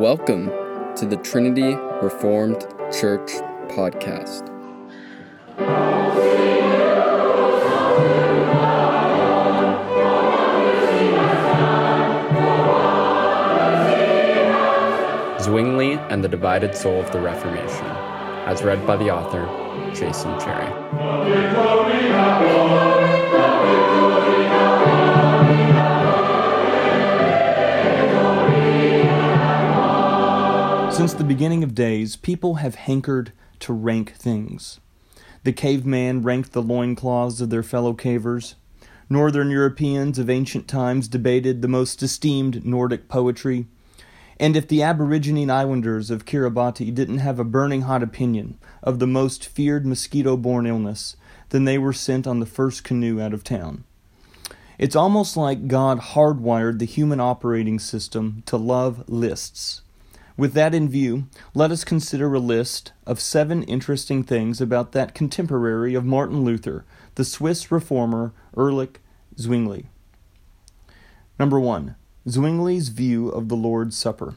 Welcome to the Trinity Reformed Church podcast. Zwingli and the Divided Soul of the Reformation, as read by the author, Jason Cherry. Since the beginning of days, people have hankered to rank things. The caveman ranked the loincloths of their fellow cavers. Northern Europeans of ancient times debated the most esteemed Nordic poetry. And if the Aborigine islanders of Kiribati didn't have a burning hot opinion of the most feared mosquito borne illness, then they were sent on the first canoe out of town. It's almost like God hardwired the human operating system to love lists. With that in view, let us consider a list of seven interesting things about that contemporary of Martin Luther, the Swiss reformer Ulrich Zwingli. Number one, Zwingli's view of the Lord's Supper.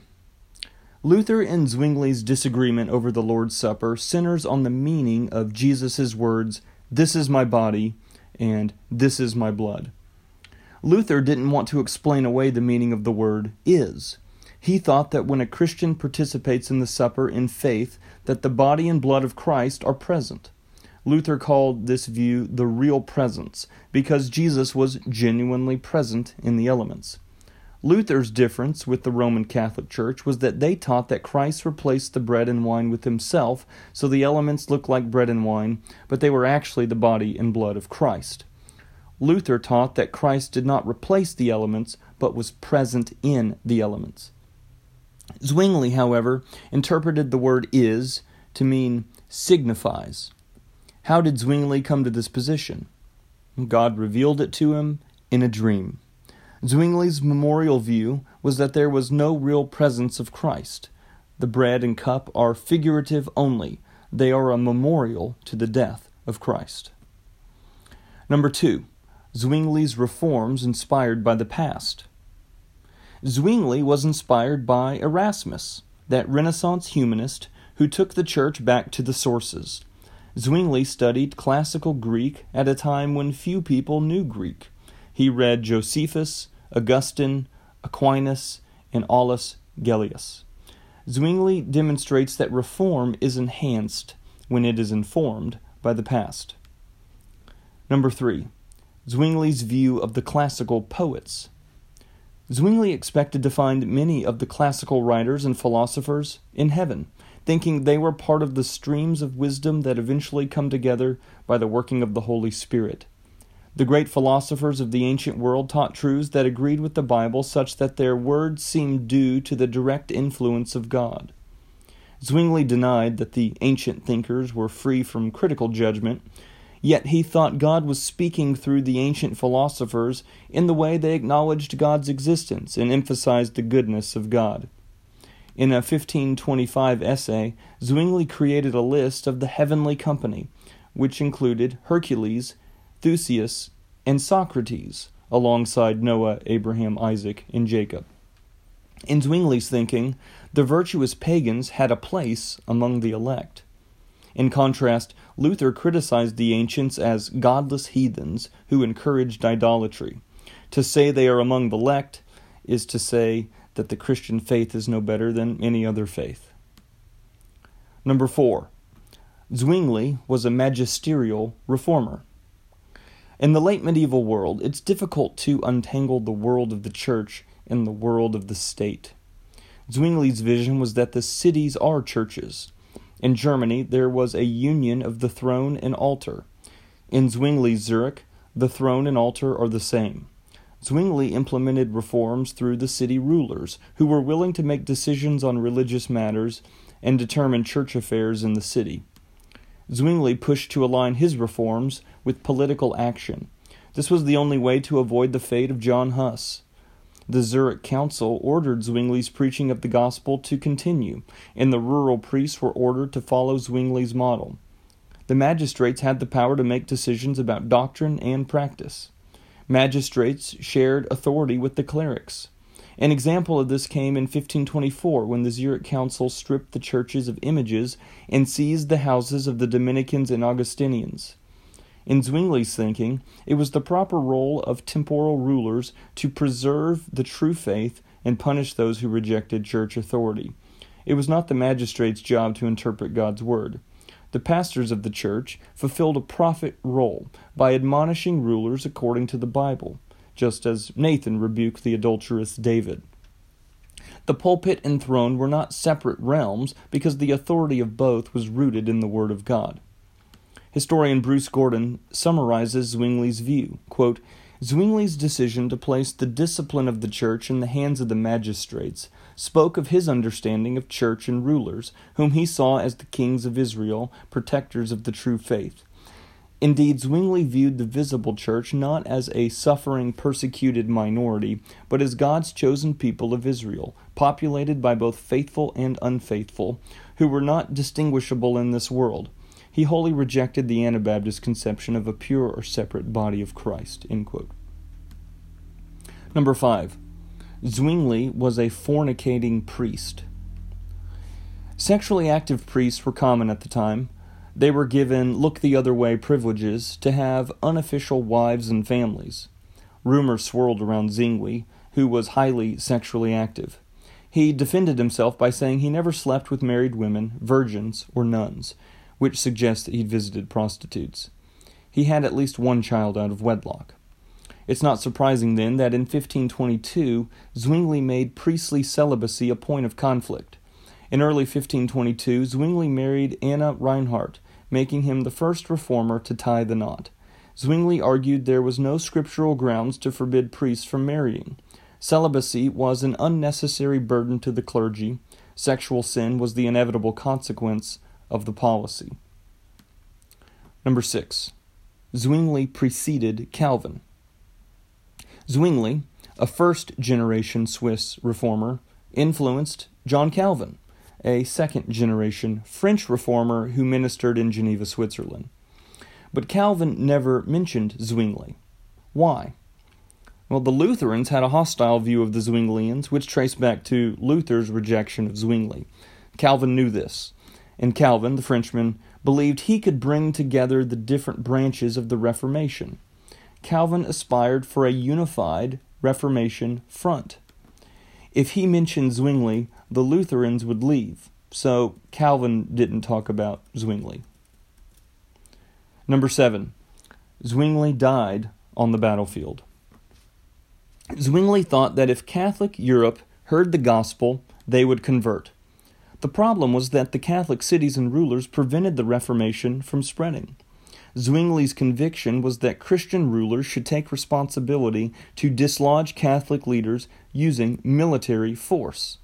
Luther and Zwingli's disagreement over the Lord's Supper centers on the meaning of Jesus' words, This is my body, and This is my blood. Luther didn't want to explain away the meaning of the word is. He thought that when a Christian participates in the supper in faith, that the body and blood of Christ are present. Luther called this view the real presence, because Jesus was genuinely present in the elements. Luther's difference with the Roman Catholic Church was that they taught that Christ replaced the bread and wine with himself, so the elements looked like bread and wine, but they were actually the body and blood of Christ. Luther taught that Christ did not replace the elements, but was present in the elements. Zwingli, however, interpreted the word is to mean signifies. How did Zwingli come to this position? God revealed it to him in a dream. Zwingli's memorial view was that there was no real presence of Christ. The bread and cup are figurative only, they are a memorial to the death of Christ. Number two, Zwingli's reforms inspired by the past. Zwingli was inspired by Erasmus, that Renaissance humanist who took the church back to the sources. Zwingli studied classical Greek at a time when few people knew Greek. He read Josephus, Augustine, Aquinas, and Aulus Gellius. Zwingli demonstrates that reform is enhanced when it is informed by the past. Number three, Zwingli's view of the classical poets. Zwingli expected to find many of the classical writers and philosophers in heaven, thinking they were part of the streams of wisdom that eventually come together by the working of the Holy Spirit. The great philosophers of the ancient world taught truths that agreed with the Bible such that their words seemed due to the direct influence of God. Zwingli denied that the ancient thinkers were free from critical judgment Yet he thought God was speaking through the ancient philosophers in the way they acknowledged God's existence and emphasized the goodness of God. In a 1525 essay, Zwingli created a list of the heavenly company, which included Hercules, Theseus, and Socrates, alongside Noah, Abraham, Isaac, and Jacob. In Zwingli's thinking, the virtuous pagans had a place among the elect. In contrast, Luther criticized the ancients as godless heathens who encouraged idolatry. To say they are among the elect is to say that the Christian faith is no better than any other faith. Number four, Zwingli was a magisterial reformer. In the late medieval world, it's difficult to untangle the world of the church and the world of the state. Zwingli's vision was that the cities are churches, in Germany, there was a union of the throne and altar. In Zwingli's Zurich, the throne and altar are the same. Zwingli implemented reforms through the city rulers, who were willing to make decisions on religious matters and determine church affairs in the city. Zwingli pushed to align his reforms with political action. This was the only way to avoid the fate of John Huss. The Zurich Council ordered Zwingli's preaching of the gospel to continue, and the rural priests were ordered to follow Zwingli's model. The magistrates had the power to make decisions about doctrine and practice. Magistrates shared authority with the clerics. An example of this came in 1524 when the Zurich Council stripped the churches of images and seized the houses of the Dominicans and Augustinians. In Zwingli's thinking, it was the proper role of temporal rulers to preserve the true faith and punish those who rejected church authority. It was not the magistrate's job to interpret God's word. The pastors of the church fulfilled a prophet role by admonishing rulers according to the Bible, just as Nathan rebuked the adulterous David. The pulpit and throne were not separate realms because the authority of both was rooted in the Word of God. Historian Bruce Gordon summarizes Zwingli's view. Quote, Zwingli's decision to place the discipline of the church in the hands of the magistrates spoke of his understanding of church and rulers, whom he saw as the kings of Israel, protectors of the true faith. Indeed, Zwingli viewed the visible church not as a suffering, persecuted minority, but as God's chosen people of Israel, populated by both faithful and unfaithful, who were not distinguishable in this world he wholly rejected the Anabaptist conception of a pure or separate body of Christ. Number five, Zwingli was a fornicating priest. Sexually active priests were common at the time. They were given look the other way privileges to have unofficial wives and families. Rumors swirled around Zwingli, who was highly sexually active. He defended himself by saying he never slept with married women, virgins, or nuns which suggests that he'd visited prostitutes. He had at least one child out of wedlock. It's not surprising, then, that in 1522 Zwingli made priestly celibacy a point of conflict. In early 1522, Zwingli married Anna Reinhardt, making him the first reformer to tie the knot. Zwingli argued there was no scriptural grounds to forbid priests from marrying. Celibacy was an unnecessary burden to the clergy. Sexual sin was the inevitable consequence of the policy. Number six, Zwingli preceded Calvin. Zwingli, a first generation Swiss reformer, influenced John Calvin, a second generation French reformer who ministered in Geneva, Switzerland. But Calvin never mentioned Zwingli. Why? Well, the Lutherans had a hostile view of the Zwinglians, which traced back to Luther's rejection of Zwingli. Calvin knew this and Calvin, the Frenchman, believed he could bring together the different branches of the Reformation. Calvin aspired for a unified Reformation front. If he mentioned Zwingli, the Lutherans would leave, so Calvin didn't talk about Zwingli. Number seven, Zwingli died on the battlefield. Zwingli thought that if Catholic Europe heard the gospel, they would convert. The problem was that the Catholic cities and rulers prevented the Reformation from spreading. Zwingli's conviction was that Christian rulers should take responsibility to dislodge Catholic leaders using military force.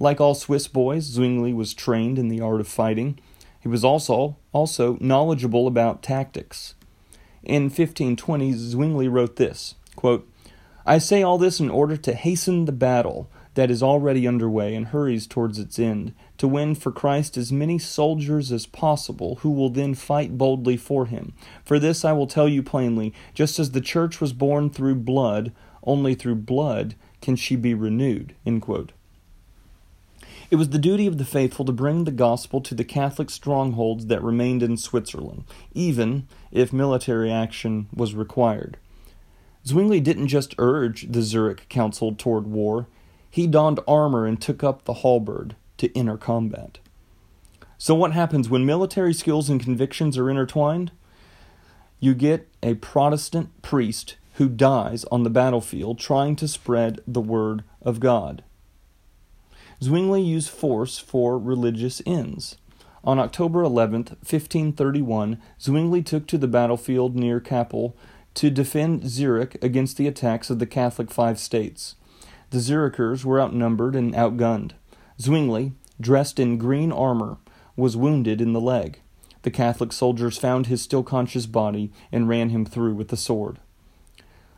Like all Swiss boys, Zwingli was trained in the art of fighting. He was also also knowledgeable about tactics. In 1520, Zwingli wrote this quote, I say all this in order to hasten the battle that is already underway and hurries towards its end, to win for Christ as many soldiers as possible who will then fight boldly for him. For this I will tell you plainly just as the church was born through blood, only through blood can she be renewed. It was the duty of the faithful to bring the gospel to the Catholic strongholds that remained in Switzerland, even if military action was required. Zwingli didn't just urge the Zurich Council toward war, he donned armor and took up the halberd to enter combat. So, what happens when military skills and convictions are intertwined? You get a Protestant priest who dies on the battlefield trying to spread the word of God. Zwingli used force for religious ends. On October 11, 1531, Zwingli took to the battlefield near Kappel to defend Zurich against the attacks of the Catholic Five States. The Zurichers were outnumbered and outgunned. Zwingli, dressed in green armor, was wounded in the leg. The Catholic soldiers found his still conscious body and ran him through with the sword.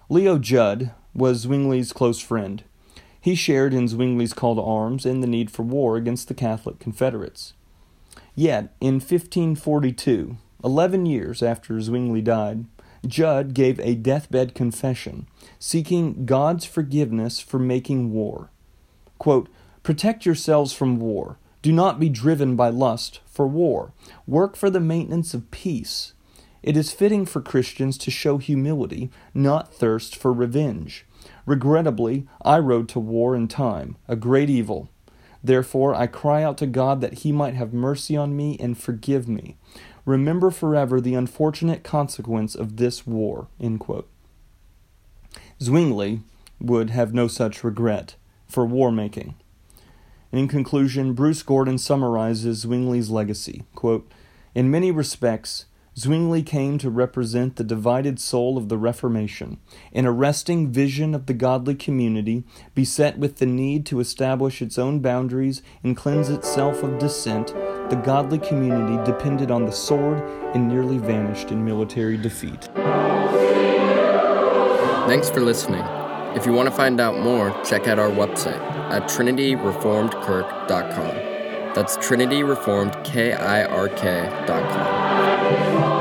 Leo Jud was Zwingli's close friend. He shared in Zwingli's call to arms and the need for war against the Catholic Confederates. Yet, in 1542, eleven years after Zwingli died, Jud gave a deathbed confession, seeking God's forgiveness for making war. Quote, Protect yourselves from war. Do not be driven by lust for war. Work for the maintenance of peace. It is fitting for Christians to show humility, not thirst for revenge. Regrettably, I rode to war in time, a great evil. Therefore, I cry out to God that He might have mercy on me and forgive me. Remember forever the unfortunate consequence of this war. Zwingli would have no such regret for war making. In conclusion, Bruce Gordon summarizes Zwingli's legacy. Quote, In many respects, Zwingli came to represent the divided soul of the Reformation, an arresting vision of the godly community, beset with the need to establish its own boundaries and cleanse itself of dissent. The godly community depended on the sword and nearly vanished in military defeat. Thanks for listening. If you want to find out more, check out our website at trinityreformedkirk.com. That's trinityreformedkirk.com.